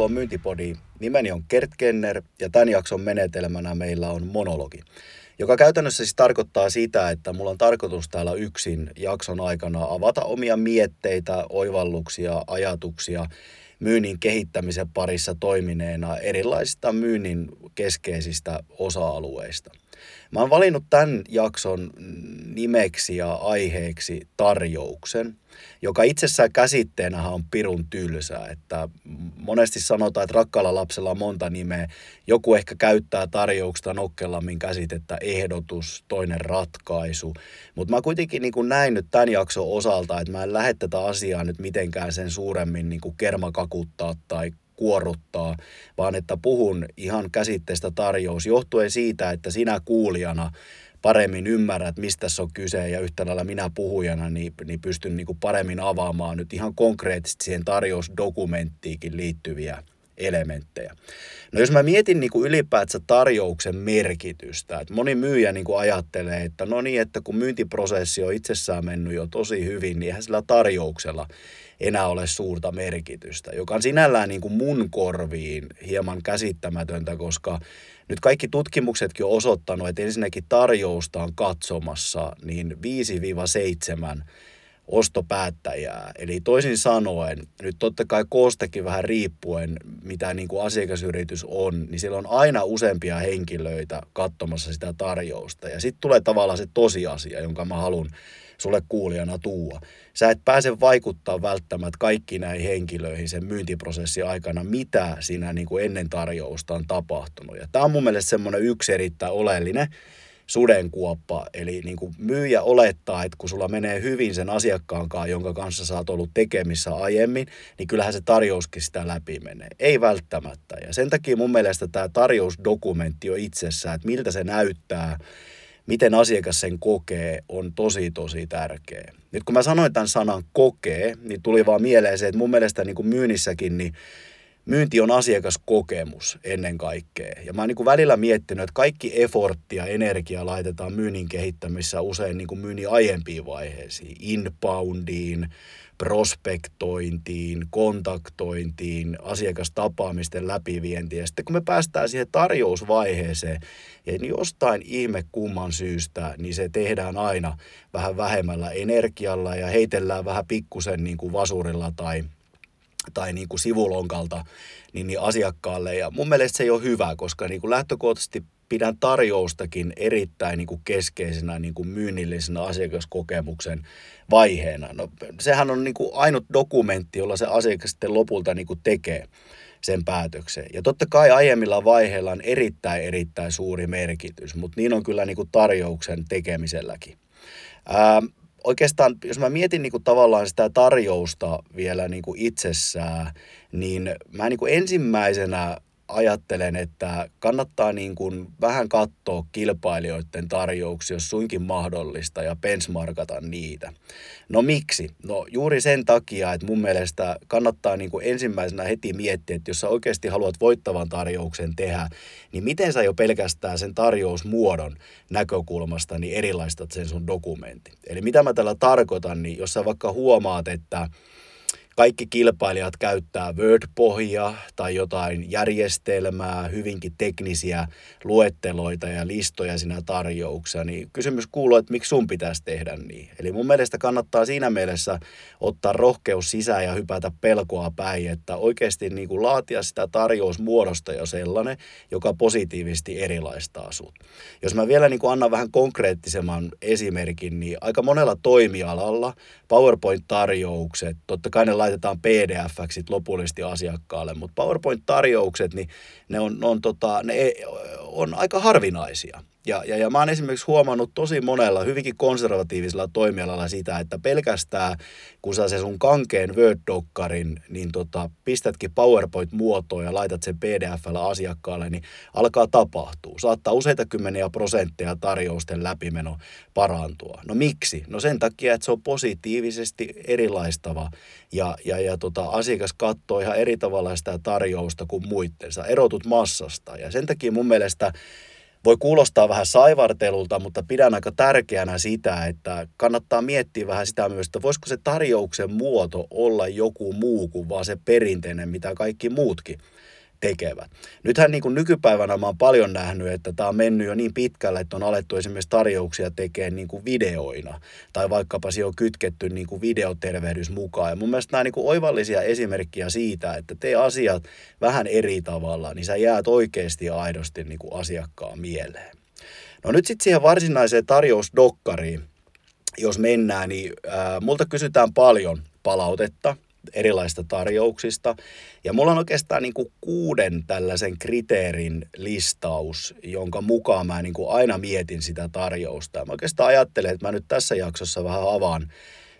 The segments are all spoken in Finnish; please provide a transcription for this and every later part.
Tervetuloa Myyntipodiin. Nimeni on Kert Kenner ja tämän jakson menetelmänä meillä on monologi, joka käytännössä siis tarkoittaa sitä, että mulla on tarkoitus täällä yksin jakson aikana avata omia mietteitä, oivalluksia, ajatuksia myynnin kehittämisen parissa toimineena erilaisista myynnin keskeisistä osa-alueista. Mä oon valinnut tämän jakson nimeksi ja aiheeksi tarjouksen, joka itsessään käsitteenä on pirun tylsää. Että monesti sanotaan, että rakkaalla lapsella on monta nimeä. Joku ehkä käyttää tarjouksesta nokkelammin käsitettä ehdotus, toinen ratkaisu. Mutta mä kuitenkin niin näin nyt tämän jakson osalta, että mä en lähde tätä asiaa nyt mitenkään sen suuremmin niin kermakakuttaa tai kuorruttaa, vaan että puhun ihan käsitteestä tarjous johtuen siitä, että sinä kuulijana paremmin ymmärrät, mistä se on kyse ja yhtä lailla minä puhujana niin, niin pystyn niin kuin paremmin avaamaan nyt ihan konkreettisesti siihen tarjousdokumenttiikin liittyviä elementtejä. No jos mä mietin niin kuin ylipäätänsä tarjouksen merkitystä, että moni myyjä niin kuin ajattelee, että no niin, että kun myyntiprosessi on itsessään mennyt jo tosi hyvin, niin eihän sillä tarjouksella enää ole suurta merkitystä, joka on sinällään niin kuin mun korviin hieman käsittämätöntä, koska nyt kaikki tutkimuksetkin on osoittanut, että ensinnäkin tarjousta on katsomassa niin 5-7 ostopäättäjää. Eli toisin sanoen, nyt totta kai koostakin vähän riippuen, mitä niin kuin asiakasyritys on, niin siellä on aina useampia henkilöitä katsomassa sitä tarjousta. Ja sitten tulee tavallaan se tosiasia, jonka mä haluan sulle kuulijana tuua. Sä et pääse vaikuttaa välttämättä kaikki näihin henkilöihin sen myyntiprosessin aikana, mitä siinä niin kuin ennen tarjousta on tapahtunut. Ja tämä on mun mielestä semmoinen yksi erittäin oleellinen sudenkuoppa. Eli niin kuin myyjä olettaa, että kun sulla menee hyvin sen asiakkaankaan, jonka kanssa sä oot ollut tekemissä aiemmin, niin kyllähän se tarjouskin sitä läpi menee. Ei välttämättä. Ja sen takia mun mielestä tämä tarjousdokumentti on itsessään, että miltä se näyttää, miten asiakas sen kokee, on tosi tosi tärkeä. Nyt kun mä sanoin tämän sanan kokee, niin tuli vaan mieleen se, että mun mielestä niin kuin myynnissäkin, niin myynti on asiakaskokemus ennen kaikkea. Ja mä oon niin välillä miettinyt, että kaikki effortti ja energia laitetaan myynnin kehittämisessä usein niin kuin myynnin aiempiin vaiheisiin. Inboundiin, prospektointiin, kontaktointiin, asiakastapaamisten läpivientiin. Ja sitten kun me päästään siihen tarjousvaiheeseen, ja niin jostain ihme kumman syystä, niin se tehdään aina vähän vähemmällä energialla ja heitellään vähän pikkusen niin kuin vasurilla tai tai niin kuin sivulonkalta niin, niin asiakkaalle. Ja mun mielestä se ei ole hyvä, koska niin kuin lähtökohtaisesti pidän tarjoustakin erittäin niin kuin keskeisenä niin kuin myynnillisenä asiakaskokemuksen vaiheena. No, sehän on niin kuin ainut dokumentti, jolla se asiakas sitten lopulta niin kuin tekee sen päätöksen. Ja totta kai aiemmilla vaiheilla on erittäin, erittäin suuri merkitys, mutta niin on kyllä niin kuin tarjouksen tekemiselläkin. Ää, oikeastaan, jos mä mietin niin kuin tavallaan sitä tarjousta vielä niin kuin itsessään, niin mä niin kuin ensimmäisenä ajattelen, että kannattaa niin kuin vähän katsoa kilpailijoiden tarjouksia, jos suinkin mahdollista, ja benchmarkata niitä. No miksi? No juuri sen takia, että mun mielestä kannattaa niin kuin ensimmäisenä heti miettiä, että jos sä oikeasti haluat voittavan tarjouksen tehdä, niin miten sä jo pelkästään sen tarjousmuodon näkökulmasta niin erilaistat sen sun dokumentin. Eli mitä mä tällä tarkoitan, niin jos sä vaikka huomaat, että kaikki kilpailijat käyttää Word-pohjaa tai jotain järjestelmää, hyvinkin teknisiä luetteloita ja listoja siinä tarjouksessa, niin kysymys kuuluu, että miksi sun pitäisi tehdä niin. Eli mun mielestä kannattaa siinä mielessä ottaa rohkeus sisään ja hypätä pelkoa päin, että oikeasti niin kuin laatia sitä tarjousmuodosta jo sellainen, joka positiivisesti erilaistaa sut. Jos mä vielä niin kuin annan vähän konkreettisemman esimerkin, niin aika monella toimialalla PowerPoint-tarjoukset, totta kai ne laitetaan pdf-ksi lopullisesti asiakkaalle, mutta PowerPoint-tarjoukset, niin ne on, ne on, tota, ne e, on aika harvinaisia. Ja, ja, ja mä oon esimerkiksi huomannut tosi monella hyvinkin konservatiivisella toimialalla sitä, että pelkästään kun sä se sun kankeen Word-dokkarin, niin tota, pistätkin PowerPoint-muotoon ja laitat sen PDFllä asiakkaalle, niin alkaa tapahtua. Saattaa useita kymmeniä prosentteja tarjousten läpimeno parantua. No miksi? No sen takia, että se on positiivisesti erilaistava ja, ja, ja tota, asiakas katsoo ihan eri tavalla sitä tarjousta kuin muittensa. Erotut massasta ja sen takia mun mielestä voi kuulostaa vähän saivartelulta, mutta pidän aika tärkeänä sitä, että kannattaa miettiä vähän sitä myös, että voisiko se tarjouksen muoto olla joku muu kuin vaan se perinteinen, mitä kaikki muutkin tekevät. Nythän niin kuin nykypäivänä mä oon paljon nähnyt, että tämä on mennyt jo niin pitkälle, että on alettu esimerkiksi tarjouksia tekemään niin kuin videoina. Tai vaikkapa se on kytketty niin kuin videotervehdys mukaan. Ja mun mielestä nämä niin kuin oivallisia esimerkkejä siitä, että tee asiat vähän eri tavalla, niin sä jäät oikeasti aidosti niin kuin asiakkaan mieleen. No nyt sitten siihen varsinaiseen tarjousdokkariin, jos mennään, niin ää, multa kysytään paljon palautetta erilaisista tarjouksista. Ja mulla on oikeastaan niin kuin kuuden tällaisen kriteerin listaus, jonka mukaan mä niin kuin aina mietin sitä tarjousta. Ja mä oikeastaan ajattelen, että mä nyt tässä jaksossa vähän avaan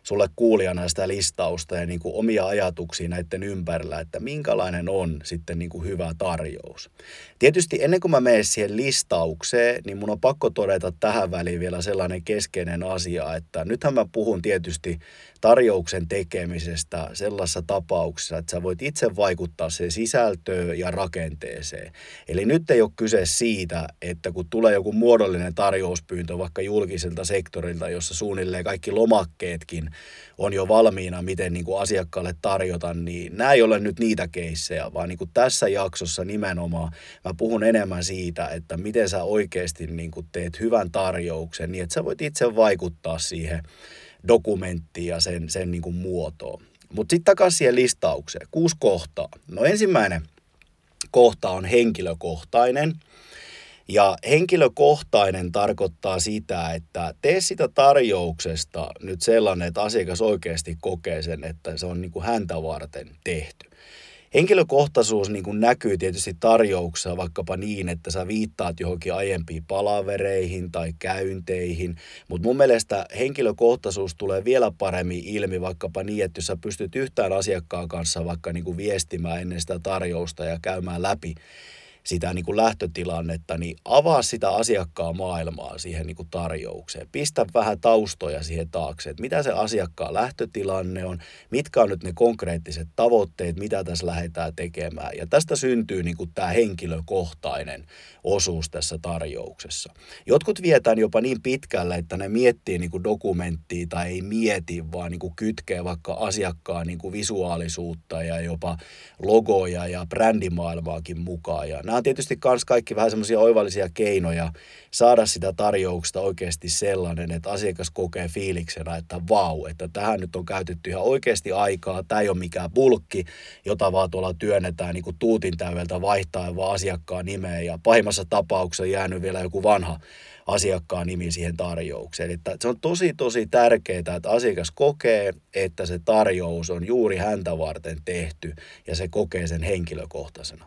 sulle kuulijana sitä listausta ja niin kuin omia ajatuksia näiden ympärillä, että minkälainen on sitten niin kuin hyvä tarjous. Tietysti ennen kuin mä menen siihen listaukseen, niin mun on pakko todeta tähän väliin vielä sellainen keskeinen asia, että nythän mä puhun tietysti tarjouksen tekemisestä sellaisessa tapauksessa, että sä voit itse vaikuttaa sen sisältöön ja rakenteeseen. Eli nyt ei ole kyse siitä, että kun tulee joku muodollinen tarjouspyyntö vaikka julkiselta sektorilta, jossa suunnilleen kaikki lomakkeetkin on jo valmiina, miten niin kuin asiakkaalle tarjota, niin nämä ei ole nyt niitä keissejä, vaan niin kuin tässä jaksossa nimenomaan mä puhun enemmän siitä, että miten sä oikeasti niin kuin teet hyvän tarjouksen niin, että sä voit itse vaikuttaa siihen dokumenttiin ja sen, sen niin kuin muotoon. Mutta sitten takaisin siihen listaukseen. Kuusi kohtaa. No ensimmäinen kohta on henkilökohtainen. Ja henkilökohtainen tarkoittaa sitä, että tee sitä tarjouksesta nyt sellainen, että asiakas oikeasti kokee sen, että se on niin kuin häntä varten tehty. Henkilökohtaisuus niin kuin näkyy tietysti tarjouksessa vaikkapa niin, että sä viittaat johonkin aiempiin palavereihin tai käynteihin, mutta mun mielestä henkilökohtaisuus tulee vielä paremmin ilmi vaikkapa niin, että jos sä pystyt yhtään asiakkaan kanssa vaikka niin kuin viestimään ennen sitä tarjousta ja käymään läpi sitä niin kuin lähtötilannetta, niin avaa sitä asiakkaan maailmaa siihen niin kuin tarjoukseen. Pistä vähän taustoja siihen taakse, että mitä se asiakkaan lähtötilanne on, mitkä on nyt ne konkreettiset tavoitteet, mitä tässä lähdetään tekemään. Ja tästä syntyy niin kuin tämä henkilökohtainen osuus tässä tarjouksessa. Jotkut vietään jopa niin pitkälle, että ne miettii niin kuin dokumenttia tai ei mieti, vaan niin kuin kytkee vaikka asiakkaan niin kuin visuaalisuutta ja jopa logoja ja brändimaailmaakin mukaan. Ja nämä on tietysti myös kaikki vähän semmoisia oivallisia keinoja saada sitä tarjouksesta oikeasti sellainen, että asiakas kokee fiiliksenä, että vau, että tähän nyt on käytetty ihan oikeasti aikaa, tämä ei ole mikään bulkki, jota vaan tuolla työnnetään niin kuin tuutin täydeltä vaihtaa vaan asiakkaan nimeä ja pahimmassa tapauksessa jäänyt vielä joku vanha asiakkaan nimi siihen tarjoukseen. Että se on tosi tosi tärkeää, että asiakas kokee, että se tarjous on juuri häntä varten tehty ja se kokee sen henkilökohtaisena.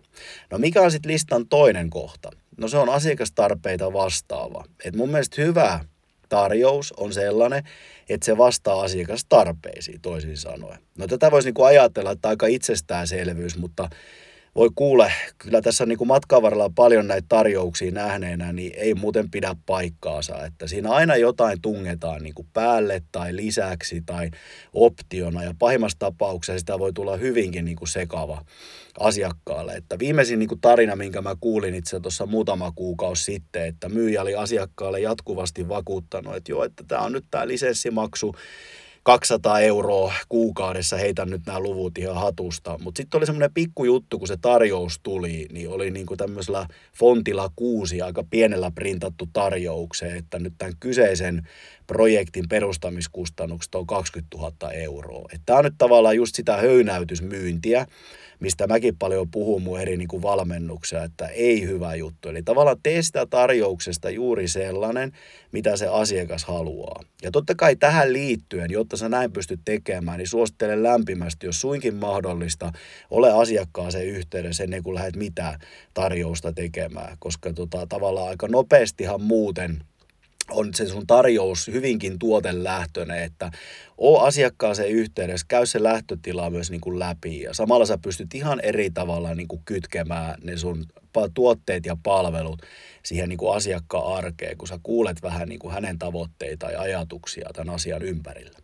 No mikä on sitten listan toinen kohta? No se on asiakastarpeita vastaava. Et mun mielestä hyvä tarjous on sellainen, että se vastaa asiakastarpeisiin toisin sanoen. No tätä voisi niinku ajatella, että aika itsestäänselvyys, mutta voi kuule, kyllä tässä niin kuin matkan varrella paljon näitä tarjouksia nähneenä, niin ei muuten pidä paikkaansa. Että siinä aina jotain tungetaan niin kuin päälle tai lisäksi tai optiona ja pahimmassa tapauksessa sitä voi tulla hyvinkin niin kuin sekava asiakkaalle. Että viimeisin niin kuin tarina, minkä mä kuulin itse tuossa muutama kuukausi sitten, että myyjä oli asiakkaalle jatkuvasti vakuuttanut, että joo, että tämä on nyt tämä lisenssimaksu 200 euroa kuukaudessa, heitän nyt nämä luvut ihan hatusta. Mutta sitten oli semmoinen pikkujuttu, kun se tarjous tuli, niin oli niin kuin tämmöisellä fontilla kuusi aika pienellä printattu tarjoukseen, että nyt tämän kyseisen projektin perustamiskustannukset on 20 000 euroa. Tämä on nyt tavallaan just sitä höynäytysmyyntiä, mistä mäkin paljon puhun mun eri niin valmennuksia, että ei hyvä juttu. Eli tavallaan tee sitä tarjouksesta juuri sellainen, mitä se asiakas haluaa. Ja totta kai tähän liittyen, jotta sä näin pystyt tekemään, niin suosittelen lämpimästi, jos suinkin mahdollista, ole asiakkaaseen yhteydessä ennen kuin lähdet mitään tarjousta tekemään, koska tota, tavallaan aika nopeastihan muuten – on se sun tarjous hyvinkin tuotelähtöinen, että oo asiakkaaseen yhteydessä, käy se lähtötila myös niin kuin läpi ja samalla sä pystyt ihan eri tavalla niin kuin kytkemään ne sun tuotteet ja palvelut siihen niin kuin asiakkaan arkeen, kun sä kuulet vähän niin kuin hänen tavoitteita ja ajatuksia tämän asian ympärillä.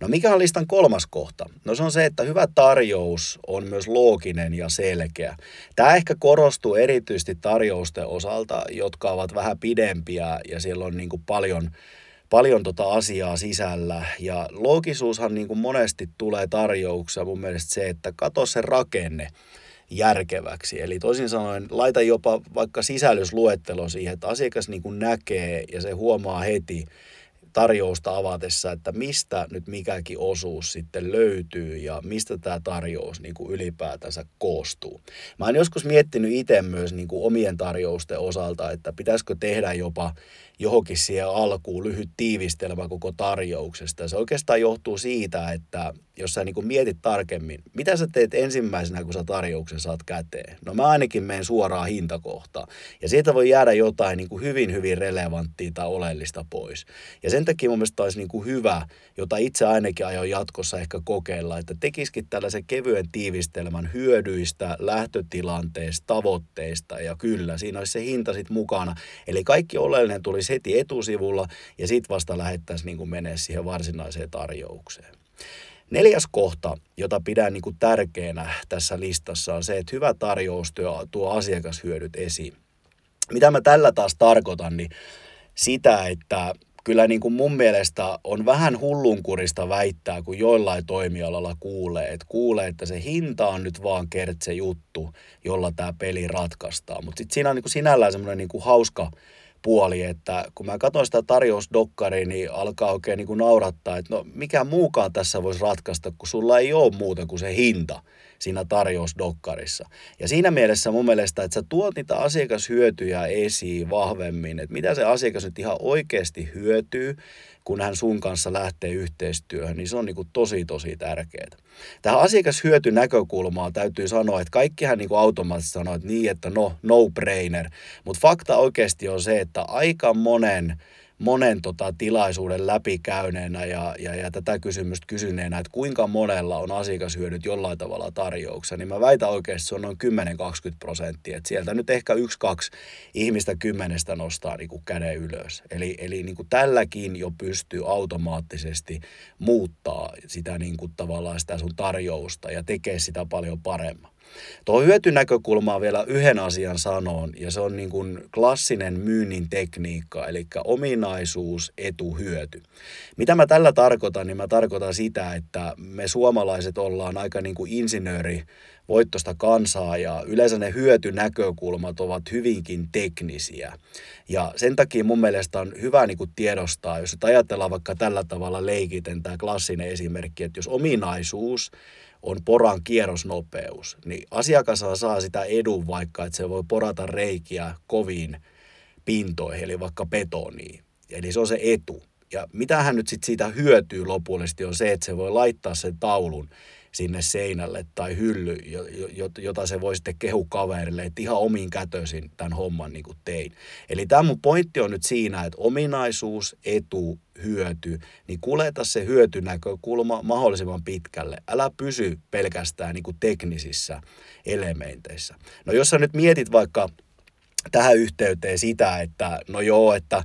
No mikä on listan kolmas kohta? No se on se, että hyvä tarjous on myös looginen ja selkeä. Tämä ehkä korostuu erityisesti tarjousten osalta, jotka ovat vähän pidempiä ja siellä on niin kuin paljon paljon tota asiaa sisällä. Ja loogisuushan niin kuin monesti tulee tarjouksessa mun mielestä se, että katso se rakenne järkeväksi. Eli toisin sanoen laita jopa vaikka sisällysluettelo siihen, että asiakas niin kuin näkee ja se huomaa heti, tarjousta avatessa, että mistä nyt mikäkin osuus sitten löytyy ja mistä tämä tarjous niin kuin ylipäätänsä koostuu. Mä oon joskus miettinyt itse myös niin kuin omien tarjousten osalta, että pitäisikö tehdä jopa johonkin siihen alkuun lyhyt tiivistelmä koko tarjouksesta. Se oikeastaan johtuu siitä, että jos sä niin mietit tarkemmin, mitä sä teet ensimmäisenä, kun sä tarjouksen saat käteen? No mä ainakin menen suoraan hintakohtaan. Ja siitä voi jäädä jotain niin hyvin, hyvin relevanttia tai oleellista pois. Ja sen takia mun mielestä olisi niin hyvä, jota itse ainakin aion jatkossa ehkä kokeilla, että tekisikin tällaisen kevyen tiivistelmän hyödyistä, lähtötilanteista, tavoitteista ja kyllä, siinä olisi se hinta sitten mukana. Eli kaikki oleellinen tulisi heti etusivulla ja sitten vasta lähettäisiin niin menee siihen varsinaiseen tarjoukseen. Neljäs kohta, jota pidän niin kuin tärkeänä tässä listassa, on se, että hyvä tarjoustyö tuo asiakashyödyt esiin. Mitä mä tällä taas tarkoitan, niin sitä, että kyllä niin kuin mun mielestä on vähän hullunkurista väittää, kun joillain toimialalla kuulee, että kuulee, että se hinta on nyt vaan kertse juttu, jolla tämä peli ratkaistaan. Mutta sitten siinä on niin kuin sinällään semmoinen niin kuin hauska puoli, että kun mä katson sitä tarjousdokkaria, niin alkaa oikein niin kuin naurattaa, että no mikä muukaan tässä voisi ratkaista, kun sulla ei ole muuta kuin se hinta siinä tarjousdokkarissa. Ja siinä mielessä mun mielestä, että sä tuot niitä asiakashyötyjä esiin vahvemmin, että mitä se asiakas nyt ihan oikeasti hyötyy, kun hän sun kanssa lähtee yhteistyöhön, niin se on niin kuin tosi tosi tärkeää. Tähän asiakashyötynäkökulmaan täytyy sanoa, että kaikkihan niin kuin automaattisesti sanoo, että niin, että no, no brainer. Mutta fakta oikeasti on se, että aika monen monen tota, tilaisuuden läpikäyneenä ja, ja, ja tätä kysymystä kysyneenä, että kuinka monella on asiakashyödyt jollain tavalla tarjouksessa, niin mä väitän oikeasti, se on noin 10-20 prosenttia. Että sieltä nyt ehkä yksi, kaksi ihmistä kymmenestä nostaa niin kuin käden ylös. Eli, eli niin kuin tälläkin jo pystyy automaattisesti muuttaa sitä niin kuin tavallaan sitä sun tarjousta ja tekee sitä paljon paremmin. Tuo hyötynäkökulmaa vielä yhden asian sanoon, ja se on niin kuin klassinen myynnin tekniikka, eli ominaisuus, etu, hyöty. Mitä mä tällä tarkoitan, niin mä tarkoitan sitä, että me suomalaiset ollaan aika niin kuin insinööri voittosta kansaa ja yleensä ne hyötynäkökulmat ovat hyvinkin teknisiä. Ja sen takia mun mielestä on hyvä niin kuin tiedostaa, jos ajatellaan vaikka tällä tavalla leikiten tämä klassinen esimerkki, että jos ominaisuus on poran kierrosnopeus, niin asiakas saa sitä edun vaikka, että se voi porata reikiä koviin pintoihin, eli vaikka betoniin. Eli se on se etu. Ja mitä hän nyt sitten siitä hyötyy lopullisesti on se, että se voi laittaa sen taulun sinne seinälle tai hylly, jota se voi sitten kehu kaverille, että ihan omiin kätöisin tämän homman niin kuin tein. Eli tämä mun pointti on nyt siinä, että ominaisuus, etu, hyöty, niin kuleta se hyötynäkökulma mahdollisimman pitkälle. Älä pysy pelkästään niin kuin teknisissä elementeissä. No jos sä nyt mietit vaikka tähän yhteyteen sitä, että no joo, että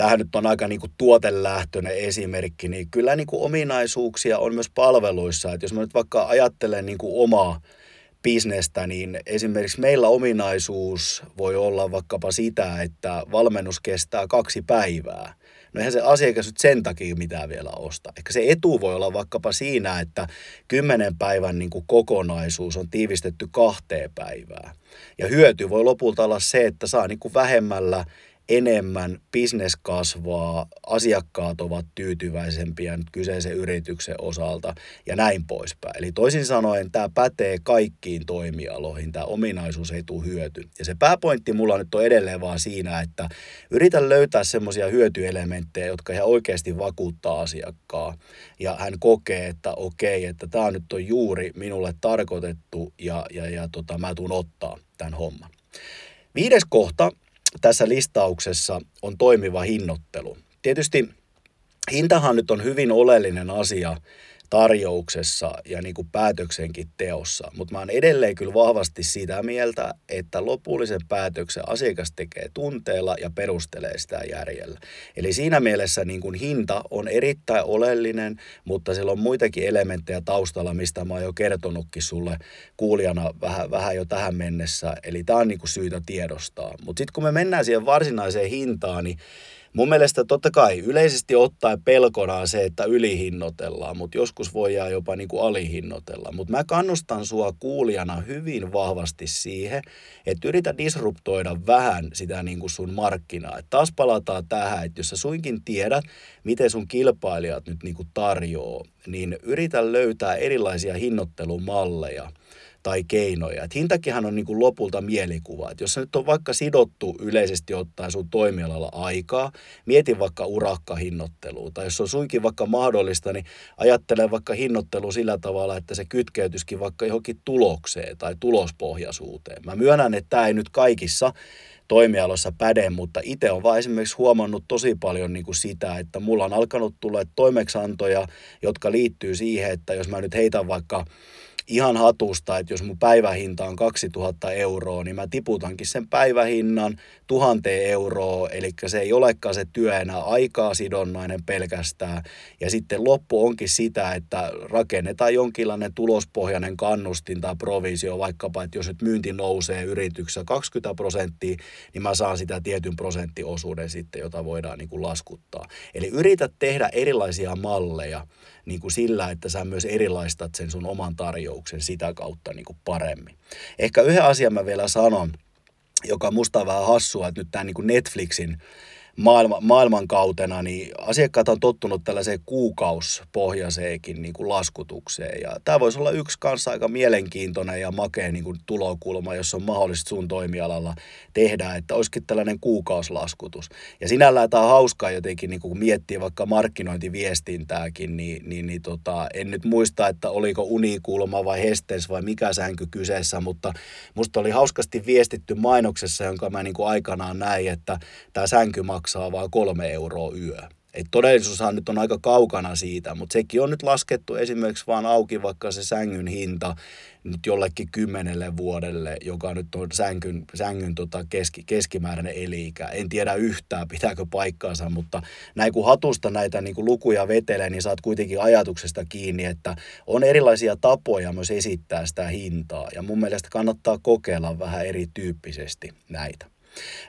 tämähän nyt on aika niin kuin tuotelähtöinen esimerkki, niin kyllä niin kuin ominaisuuksia on myös palveluissa. Että jos mä nyt vaikka ajattelen niin kuin omaa bisnestä, niin esimerkiksi meillä ominaisuus voi olla vaikkapa sitä, että valmennus kestää kaksi päivää. No eihän se asiakas nyt sen takia mitään vielä osta. Ehkä se etu voi olla vaikkapa siinä, että kymmenen päivän niin kuin kokonaisuus on tiivistetty kahteen päivään. Ja hyöty voi lopulta olla se, että saa niin kuin vähemmällä enemmän, bisnes kasvaa, asiakkaat ovat tyytyväisempiä nyt kyseisen yrityksen osalta ja näin poispäin. Eli toisin sanoen tämä pätee kaikkiin toimialoihin, tämä ominaisuus ei tule hyöty. Ja se pääpointti mulla nyt on edelleen vaan siinä, että yritän löytää semmoisia hyötyelementtejä, jotka ihan oikeasti vakuuttaa asiakkaa ja hän kokee, että okei, että tämä nyt on juuri minulle tarkoitettu ja, ja, ja tota, mä tuun ottaa tämän homman. Viides kohta tässä listauksessa on toimiva hinnoittelu. Tietysti hintahan nyt on hyvin oleellinen asia tarjouksessa ja niin kuin päätöksenkin teossa. Mutta mä oon edelleen kyllä vahvasti sitä mieltä, että lopullisen päätöksen asiakas tekee tunteella ja perustelee sitä järjellä. Eli siinä mielessä niin kuin hinta on erittäin oleellinen, mutta siellä on muitakin elementtejä taustalla, mistä mä oon jo kertonutkin sulle kuulijana vähän, vähän jo tähän mennessä. Eli tämä on niin kuin syytä tiedostaa. Mutta sitten kun me mennään siihen varsinaiseen hintaan, niin Mun mielestä totta kai yleisesti ottaen pelkona on se, että ylihinnoitellaan, mutta joskus voidaan jopa niin kuin alihinnoitella. Mutta mä kannustan sua kuulijana hyvin vahvasti siihen, että yritä disruptoida vähän sitä niin kuin sun markkinaa. Et taas palataan tähän, että jos sä suinkin tiedät, miten sun kilpailijat nyt niin kuin tarjoaa, niin yritä löytää erilaisia hinnoittelumalleja – tai keinoja. Et hintakinhan on niin kuin lopulta mielikuva. Et jos nyt on vaikka sidottu yleisesti ottaen sun toimialalla aikaa, mieti vaikka urakkahinnoittelua. Tai jos on suinkin vaikka mahdollista, niin ajattele vaikka hinnoittelu sillä tavalla, että se kytkeytyskin vaikka johonkin tulokseen tai tulospohjaisuuteen. Mä myönnän, että tämä ei nyt kaikissa toimialoissa päde, mutta itse on vaan esimerkiksi huomannut tosi paljon niin kuin sitä, että mulla on alkanut tulla toimeksantoja, jotka liittyy siihen, että jos mä nyt heitän vaikka ihan hatusta, että jos mun päivähinta on 2000 euroa, niin mä tiputankin sen päivähinnan 1000 euroa, eli se ei olekaan se työ enää aikaa sidonnainen pelkästään. Ja sitten loppu onkin sitä, että rakennetaan jonkinlainen tulospohjainen kannustin tai provisio, vaikkapa, että jos nyt myynti nousee yrityksessä 20 prosenttia, niin mä saan sitä tietyn prosenttiosuuden sitten, jota voidaan niin kuin laskuttaa. Eli yritä tehdä erilaisia malleja, niin kuin sillä, että sä myös erilaistat sen sun oman tarjouksen sitä kautta niin kuin paremmin. Ehkä yhden asian mä vielä sanon, joka musta on vähän hassua, että nyt tämä niin Netflixin maailma, maailmankautena, niin asiakkaat on tottunut tällaiseen kuukauspohjaiseenkin niin kuin laskutukseen. Ja tämä voisi olla yksi kanssa aika mielenkiintoinen ja makea niin kuin tulokulma, jos on mahdollista sun toimialalla tehdä, että olisikin tällainen kuukauslaskutus. Ja sinällään tämä on hauskaa jotenkin, niin kuin kun miettii vaikka markkinointiviestintääkin, niin, niin, niin tota, en nyt muista, että oliko unikulma vai hestens vai mikä sänky kyseessä, mutta musta oli hauskasti viestitty mainoksessa, jonka mä niin kuin aikanaan näin, että tämä sänky vain kolme euroa yö. Et todellisuushan nyt on aika kaukana siitä, mutta sekin on nyt laskettu esimerkiksi vaan auki vaikka se sängyn hinta nyt jollekin kymmenelle vuodelle, joka nyt on sängyn, sängyn tota keski, keskimääräinen eliikä. En tiedä yhtään, pitääkö paikkaansa, mutta näin kun hatusta näitä niin kuin lukuja vetelee, niin saat kuitenkin ajatuksesta kiinni, että on erilaisia tapoja myös esittää sitä hintaa. Ja mun mielestä kannattaa kokeilla vähän erityyppisesti näitä.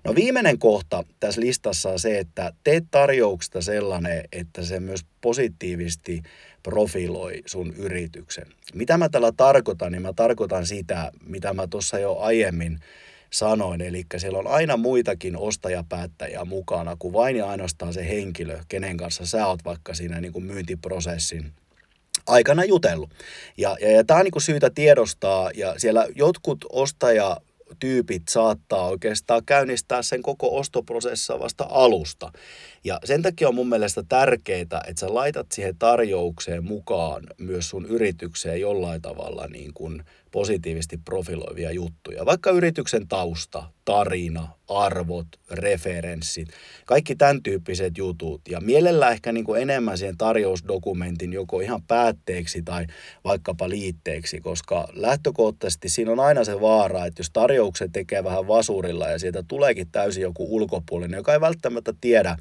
No viimeinen kohta tässä listassa on se, että teet tarjouksesta sellainen, että se myös positiivisesti profiloi sun yrityksen. Mitä mä tällä tarkoitan, niin mä tarkoitan sitä, mitä mä tuossa jo aiemmin sanoin, eli siellä on aina muitakin ostajapäättäjiä mukana kuin vain ja ainoastaan se henkilö, kenen kanssa sä oot vaikka siinä niin kuin myyntiprosessin aikana jutellut. Ja, ja, ja tämä on niin kuin syytä tiedostaa, ja siellä jotkut ostaja tyypit saattaa oikeastaan käynnistää sen koko ostoprosessa vasta alusta. Ja sen takia on mun mielestä tärkeää, että sä laitat siihen tarjoukseen mukaan myös sun yritykseen jollain tavalla niin kuin positiivisesti profiloivia juttuja. Vaikka yrityksen tausta, tarina, arvot, referenssit, kaikki tämän tyyppiset jutut. Ja mielellään ehkä niin kuin enemmän siihen tarjousdokumentin joko ihan päätteeksi tai vaikkapa liitteeksi, koska lähtökohtaisesti siinä on aina se vaara, että jos tarjoukset tekee vähän vasurilla ja sieltä tuleekin täysin joku ulkopuolinen, joka ei välttämättä tiedä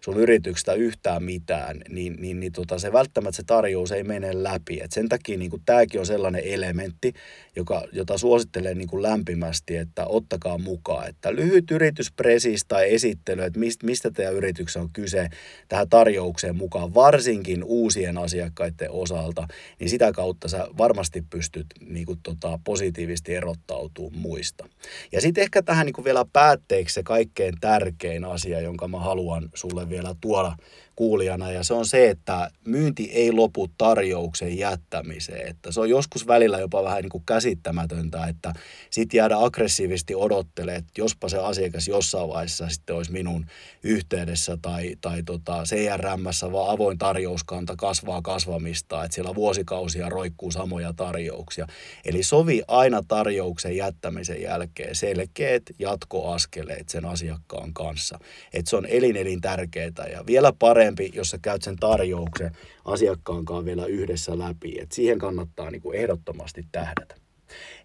sun yrityksestä yhtään mitään, niin, niin, niin tota, se välttämättä se tarjous ei mene läpi. Et sen takia niin tämäkin on sellainen elementti, joka, jota suosittelen niin kuin lämpimästi, että ottakaa mukaan. Että lyhyt yrityspresis tai esittely, että mistä, mistä teidän yrityksessä on kyse tähän tarjoukseen mukaan, varsinkin uusien asiakkaiden osalta, niin sitä kautta sä varmasti pystyt niin kuin, tota, positiivisesti erottautumaan muista. Ja sitten ehkä tähän niin kuin vielä päätteeksi se kaikkein tärkein asia, jonka mä haluan sulle vielä tuoda kuulijana ja se on se, että myynti ei lopu tarjouksen jättämiseen. Että se on joskus välillä jopa vähän niin kuin käsittämätöntä, että sitten jäädä aggressiivisesti odottelee, että jospa se asiakas jossain vaiheessa sitten olisi minun yhteydessä tai, tai tota CRMssä vaan avoin tarjouskanta kasvaa kasvamista, että siellä vuosikausia roikkuu samoja tarjouksia. Eli sovi aina tarjouksen jättämisen jälkeen selkeät jatkoaskeleet sen asiakkaan kanssa. Että se on elin elin tärkeää ja vielä paremmin parempi, jos sä käyt sen tarjouksen asiakkaankaan vielä yhdessä läpi. Et siihen kannattaa niin kuin ehdottomasti tähdätä.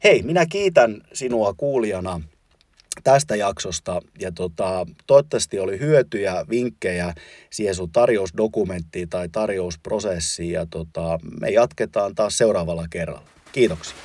Hei, minä kiitän sinua kuulijana tästä jaksosta ja tota, toivottavasti oli hyötyjä, vinkkejä siihen sun tarjousdokumenttiin tai tarjousprosessiin ja tota, me jatketaan taas seuraavalla kerralla. Kiitoksia.